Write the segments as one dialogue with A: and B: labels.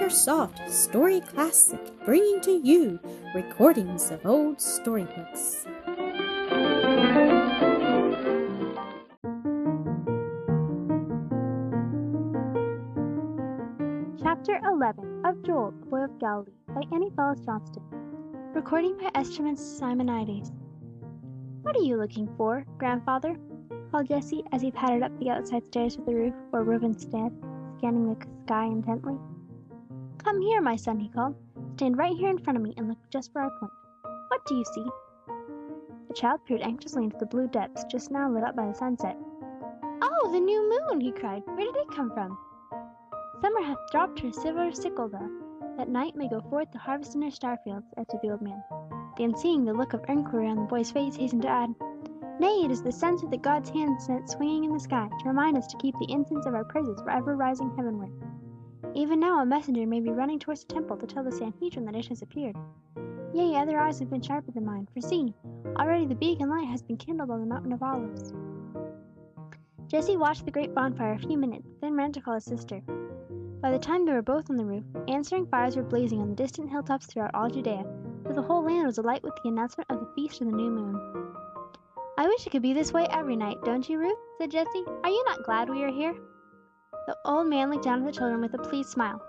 A: Acresoft Story Classic, bringing to you recordings of old storybooks.
B: Chapter 11 of Joel, a Boy of Galilee by Annie Fellows Johnston. Recording by Esterman Simonides. What are you looking for, grandfather? called Jesse as he pattered up the outside stairs to the roof where Reuben stood, scanning the sky intently. Come here, my son, he called. Stand right here in front of me and look just where I point. What do you see? The child peered anxiously into the blue depths just now lit up by the sunset. Oh, the new moon! he cried. Where did it come from? Summer hath dropped her silver sickle that night may go forth to harvest in her star fields, answered the old man. Then seeing the look of inquiry on the boy's face, hastened to add, Nay, it is the censer that God's hand sent swinging in the sky, to remind us to keep the incense of our praises forever rising heavenward. Even now a messenger may be running towards the temple to tell the Sanhedrin that it has appeared. Yea, other eyes have been sharper than mine, for see, already the beacon light has been kindled on the mountain of Olives. Jesse watched the great bonfire a few minutes, then ran to call his sister. By the time they were both on the roof, answering fires were blazing on the distant hilltops throughout all Judea, for the whole land was alight with the announcement of the feast of the new moon. I wish it could be this way every night, don't you, Ruth? said Jesse. Are you not glad we are here? The old man looked down at the children with a pleased smile.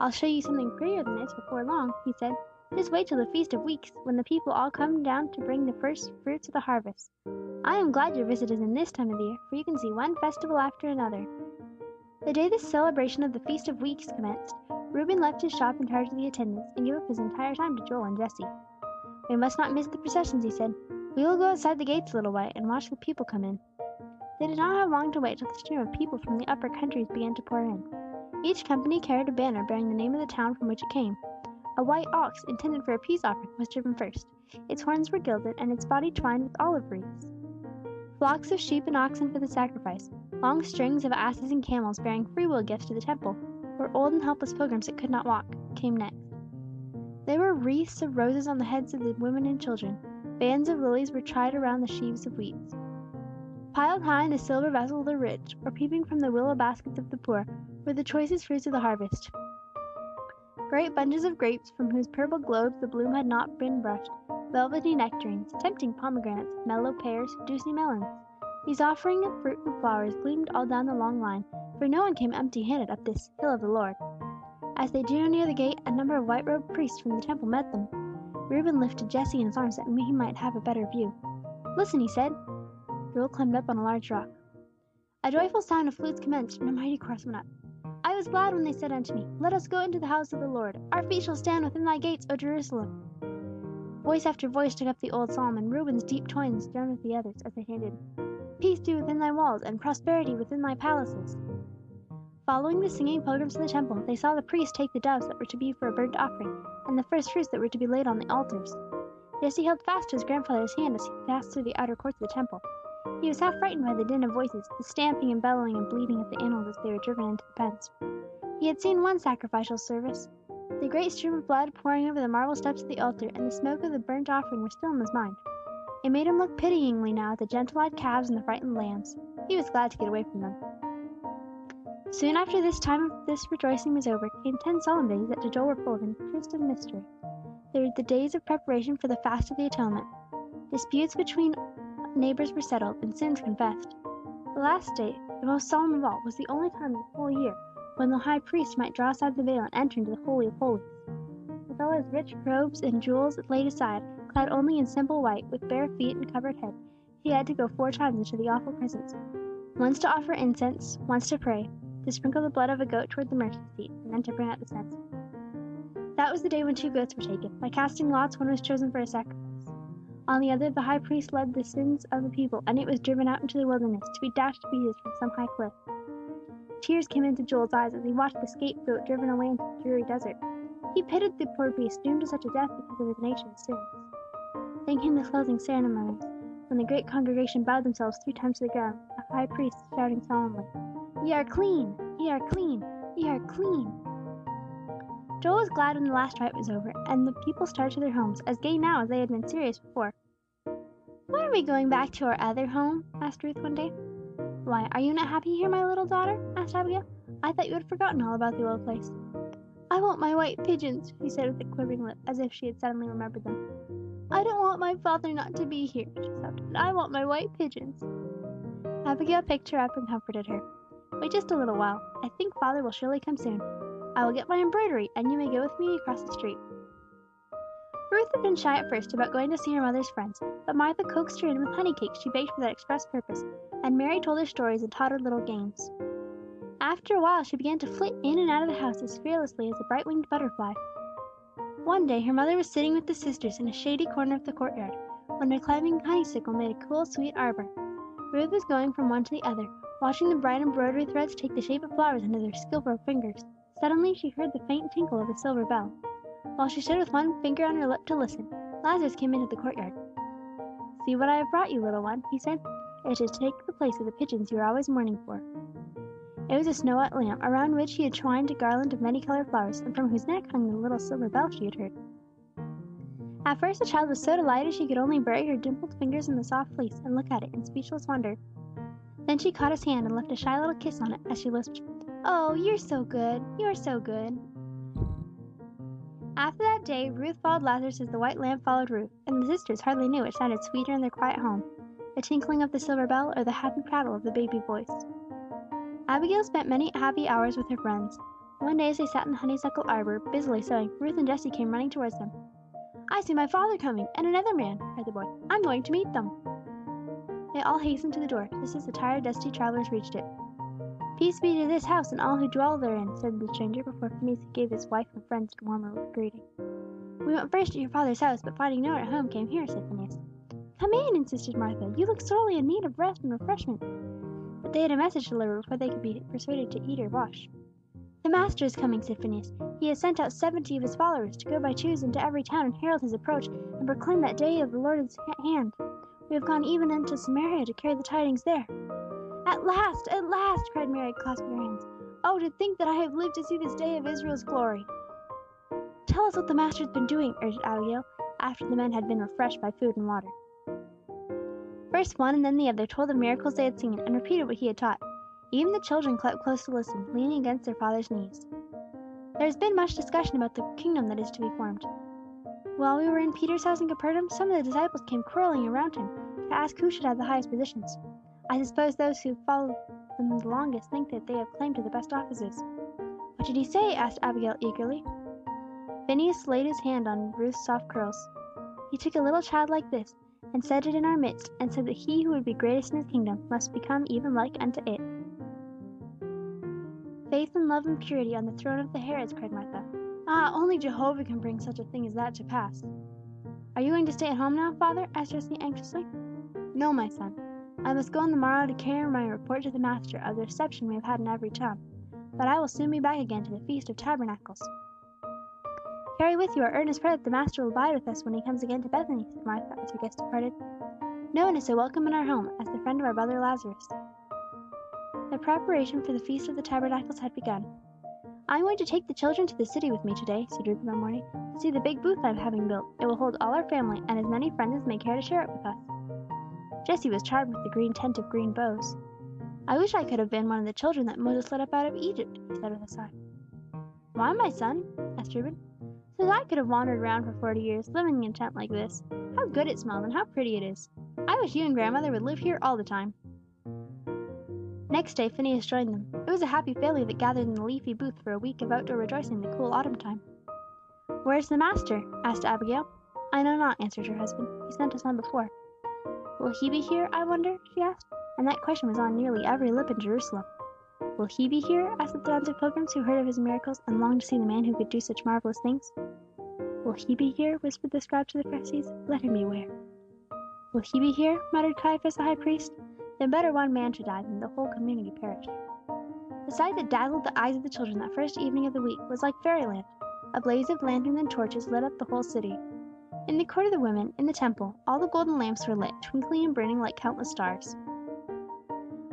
B: I'll show you something prettier than this before long, he said. Just wait till the Feast of Weeks, when the people all come down to bring the first fruits of the harvest. I am glad your visit is in this time of the year, for you can see one festival after another. The day the celebration of the Feast of Weeks commenced, Reuben left his shop in charge of the attendants, and gave up his entire time to Joel and Jesse. We must not miss the processions, he said. We will go outside the gates a little way, and watch the people come in. They did not have long to wait till the stream of people from the upper countries began to pour in. Each company carried a banner bearing the name of the town from which it came. A white ox, intended for a peace offering, was driven first. Its horns were gilded, and its body twined with olive wreaths. Flocks of sheep and oxen for the sacrifice, long strings of asses and camels bearing freewill gifts to the temple, or old and helpless pilgrims that could not walk, came next. There were wreaths of roses on the heads of the women and children, Bands of lilies were tied around the sheaves of wheat. Piled high in the silver vessels of the rich, or peeping from the willow baskets of the poor, were the choicest fruits of the harvest. Great bunches of grapes, from whose purple globes the bloom had not been brushed, velvety nectarines, tempting pomegranates, mellow pears, juicy melons. These offering of fruit and flowers gleamed all down the long line, for no one came empty handed up this hill of the Lord. As they drew near the gate, a number of white robed priests from the temple met them. Reuben lifted Jesse in his arms that he might have a better view. Listen, he said. Joel climbed up on a large rock. A joyful sound of flutes commenced, and a mighty chorus went up. I was glad when they said unto me, Let us go into the house of the Lord. Our feet shall stand within thy gates, O Jerusalem. Voice after voice took up the old psalm, and Reuben's deep tones joined with the others as they chanted, Peace be within thy walls, and prosperity within thy palaces. Following the singing pilgrims to the temple, they saw the priests take the doves that were to be for a burnt offering, and the first fruits that were to be laid on the altars. Jesse held fast to his grandfather's hand as he passed through the outer courts of the temple. He was half frightened by the din of voices, the stamping and bellowing and bleating of the animals as they were driven into the pens. He had seen one sacrificial service. The great stream of blood pouring over the marble steps of the altar, and the smoke of the burnt offering were still in his mind. It made him look pityingly now at the gentle-eyed calves and the frightened lambs. He was glad to get away from them. Soon after this time of this rejoicing was over, came ten solemn days that to Joel were full of interest and mystery. They were the days of preparation for the fast of the atonement. Disputes between neighbors were settled, and sins confessed. The last day, the most solemn of all, was the only time in the whole year when the high priest might draw aside the veil and enter into the Holy of Holies. With all his rich robes and jewels laid aside, clad only in simple white, with bare feet and covered head, he had to go four times into the awful presence. Once to offer incense, once to pray, to sprinkle the blood of a goat toward the mercy seat, and then to bring out the censer. That was the day when two goats were taken. By casting lots, one was chosen for a sacrifice. On the other, the high priest led the sins of the people, and it was driven out into the wilderness to be dashed to pieces from some high cliff. Tears came into Joel's eyes as he watched the scapegoat driven away into the dreary desert. He pitied the poor beast doomed to such a death because of his nation's sins. Then came the closing ceremonies, when the great congregation bowed themselves three times to the ground, a high priest shouting solemnly, Ye are clean! Ye are clean! Ye are clean! Joel was glad when the last rite was over, and the people started to their homes, as gay now as they had been serious before. "Why are we going back to our other home?" asked Ruth one day. "Why, are you not happy here, my little daughter?" asked Abigail. "I thought you had forgotten all about the old place." I want my white pigeons, she said with a quivering lip, as if she had suddenly remembered them. I don't want my father not to be here, she sobbed, and I want my white pigeons. Abigail picked her up and comforted her. Wait just a little while. I think father will surely come soon. I will get my embroidery, and you may go with me across the street. Ruth had been shy at first about going to see her mother's friends, but Martha coaxed her in with honey cakes she baked for that express purpose, and Mary told her stories and taught her little games. After a while she began to flit in and out of the house as fearlessly as a bright winged butterfly. One day her mother was sitting with the sisters in a shady corner of the courtyard, when a climbing honeysuckle made a cool, sweet arbor. Ruth was going from one to the other, watching the bright embroidery threads take the shape of flowers under their skilful fingers. Suddenly she heard the faint tinkle of a silver bell. While she stood with one finger on her lip to listen, Lazarus came into the courtyard. See what I have brought you, little one, he said. It is to take the place of the pigeons you are always mourning for. It was a snow white lamp, around which he had twined a garland of many colored flowers, and from whose neck hung the little silver bell she had heard. At first the child was so delighted she could only bury her dimpled fingers in the soft fleece and look at it in speechless wonder. Then she caught his hand and left a shy little kiss on it as she lisped, "Oh, you're so good! You're so good!" After that day, Ruth followed Lazarus as the white lamb followed Ruth, and the sisters hardly knew which sounded sweeter in their quiet home, the tinkling of the silver bell or the happy prattle of the baby voice. Abigail spent many happy hours with her friends. One day as they sat in the honeysuckle arbor, busily sewing, Ruth and Jesse came running towards them. I see my father coming, and another man, cried the boy. I'm going to meet them. They all hastened to the door, just as the tired, dusty travelers reached it. Peace be to this house and all who dwell therein, said the stranger before Phineas gave his wife and friends a warmer greeting. We went first to your father's house, but finding no one at home, came here, said Phineas. Come in, insisted Martha. You look sorely in need of rest and refreshment. But they had a message to deliver before they could be persuaded to eat or wash. The Master is coming, said Phineas. He has sent out seventy of his followers to go by twos into every town and herald his approach, and proclaim that day of the Lord's hand. We have gone even unto Samaria to carry the tidings there. At last, at last, cried Mary, clasping her hands. Oh, to think that I have lived to see this day of Israel's glory! Tell us what the Master has been doing, urged Abigail, after the men had been refreshed by food and water. First one and then the other told the miracles they had seen, and repeated what he had taught. Even the children crept close to listen, leaning against their father's knees. There has been much discussion about the kingdom that is to be formed. While we were in Peter's house in Capernaum, some of the disciples came quarreling around him to ask who should have the highest positions. I suppose those who follow them the longest think that they have claim to the best offices. What did he say? asked Abigail eagerly. Phineas laid his hand on Ruth's soft curls. He took a little child like this, and set it in our midst, and said that he who would be greatest in his kingdom must become even like unto it. Faith and love and purity on the throne of the Herods, cried Martha. Ah, only Jehovah can bring such a thing as that to pass. Are you going to stay at home now, father? asked Jesse anxiously. No, my son. I must go on the morrow to carry my report to the master of the reception we have had in every town. But I will soon be back again to the Feast of Tabernacles. Carry with you our earnest prayer that the Master will abide with us when he comes again to Bethany, said Martha as her guest departed. No one is so welcome in our home as the friend of our brother Lazarus. The preparation for the Feast of the Tabernacles had begun. I'm going to take the children to the city with me today, said Ruth one morning, to see the big booth I'm having built. It will hold all our family and as many friends as may care to share it with us. Jesse was charmed with the green tent of green boughs. I wish I could have been one of the children that Moses led up out of Egypt, he said with a sigh. Why, my son? asked Reuben. So I could have wandered around for forty years, living in a tent like this. How good it smells and how pretty it is. I wish you and grandmother would live here all the time. Next day Phineas joined them. It was a happy family that gathered in the leafy booth for a week of outdoor rejoicing in the cool autumn time. Where's the master? asked Abigail. I know not, answered her husband. He sent us on before. Will he be here, I wonder? she asked, and that question was on nearly every lip in Jerusalem. Will he be here? asked the throngs of pilgrims who heard of his miracles and longed to see the man who could do such marvelous things. Will he be here? whispered the scribes to the Pharisees. Let him beware. Will he be here? muttered Caiaphas the high priest. Then better one man should die than the whole community perish. The sight that dazzled the eyes of the children that first evening of the week was like fairyland. A blaze of lanterns and torches lit up the whole city. In the court of the women, in the temple, all the golden lamps were lit, twinkling and burning like countless stars.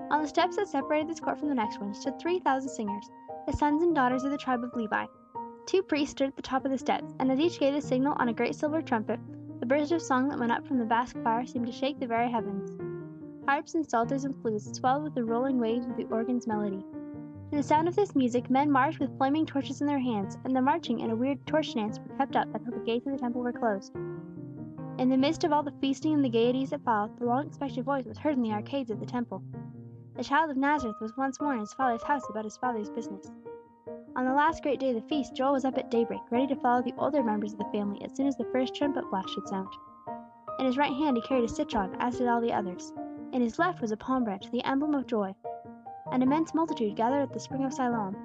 B: On the steps that separated this court from the next one stood three thousand singers, the sons and daughters of the tribe of Levi. Two priests stood at the top of the steps, and as each gave the signal on a great silver trumpet, the burst of song that went up from the vast choir seemed to shake the very heavens. Harps and psalters and flutes swelled with the rolling waves of the organ's melody. To the sound of this music, men marched with flaming torches in their hands, and the marching and a weird torch dance were kept up until the gates of the temple were closed. In the midst of all the feasting and the gaieties that followed, the long expected voice was heard in the arcades of the temple. The child of Nazareth was once more in his father's house about his father's business. On the last great day of the feast, Joel was up at daybreak, ready to follow the older members of the family as soon as the first trumpet blast should sound. In his right hand he carried a citron, as did all the others. In his left was a palm branch, the emblem of joy. An immense multitude gathered at the spring of Siloam.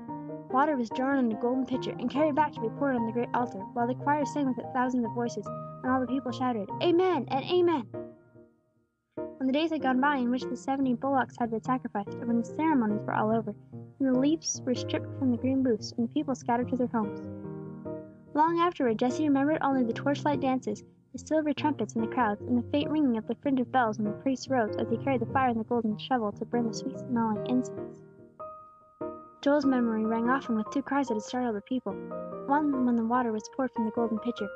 B: Water was drawn in a golden pitcher, and carried back to be poured on the great altar, while the choir sang with thousands of voices, and all the people shouted, Amen and Amen! When the days had gone by in which the seventy bullocks had been sacrificed, and when the ceremonies were all over, and the leaves were stripped from the green booths, and the people scattered to their homes. Long afterward Jesse remembered only the torchlight dances, the silver trumpets in the crowds, and the faint ringing of the fringe of bells in the priest's robes as he carried the fire and the golden shovel to burn the sweet smelling incense. Joel's memory rang often with two cries that had startled the people. One when the water was poured from the golden pitcher.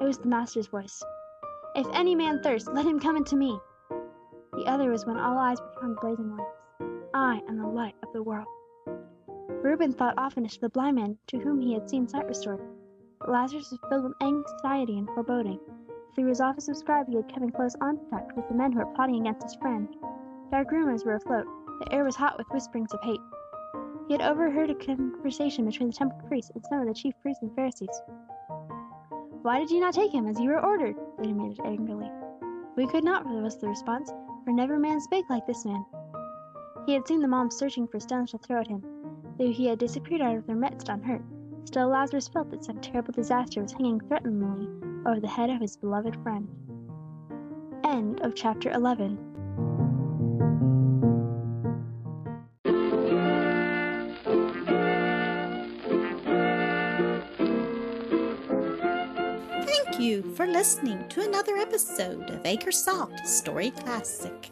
B: It was the Master's voice. If any man thirst, let him come unto me. The other was when all eyes were on the blazing lamps. I am the light of the world. Reuben thought oftenest of the blind man to whom he had seen sight restored. But Lazarus was filled with anxiety and foreboding. Through his office of scribe he had come in close contact with the men who were plotting against his friend. Dark rumors were afloat; the air was hot with whisperings of hate. He had overheard a conversation between the temple priests and some of the chief priests and Pharisees. "Why did ye not take him, as ye were ordered?" they demanded angrily. "We could not," was the response, "for never man spake like this man." He had seen the mob searching for stones to throw at him. Though he had disappeared out of their midst unhurt, still Lazarus felt that some terrible disaster was hanging threateningly over the head of his beloved friend. End of chapter 11.
A: Thank you for listening to another episode of Acresoft Story Classic.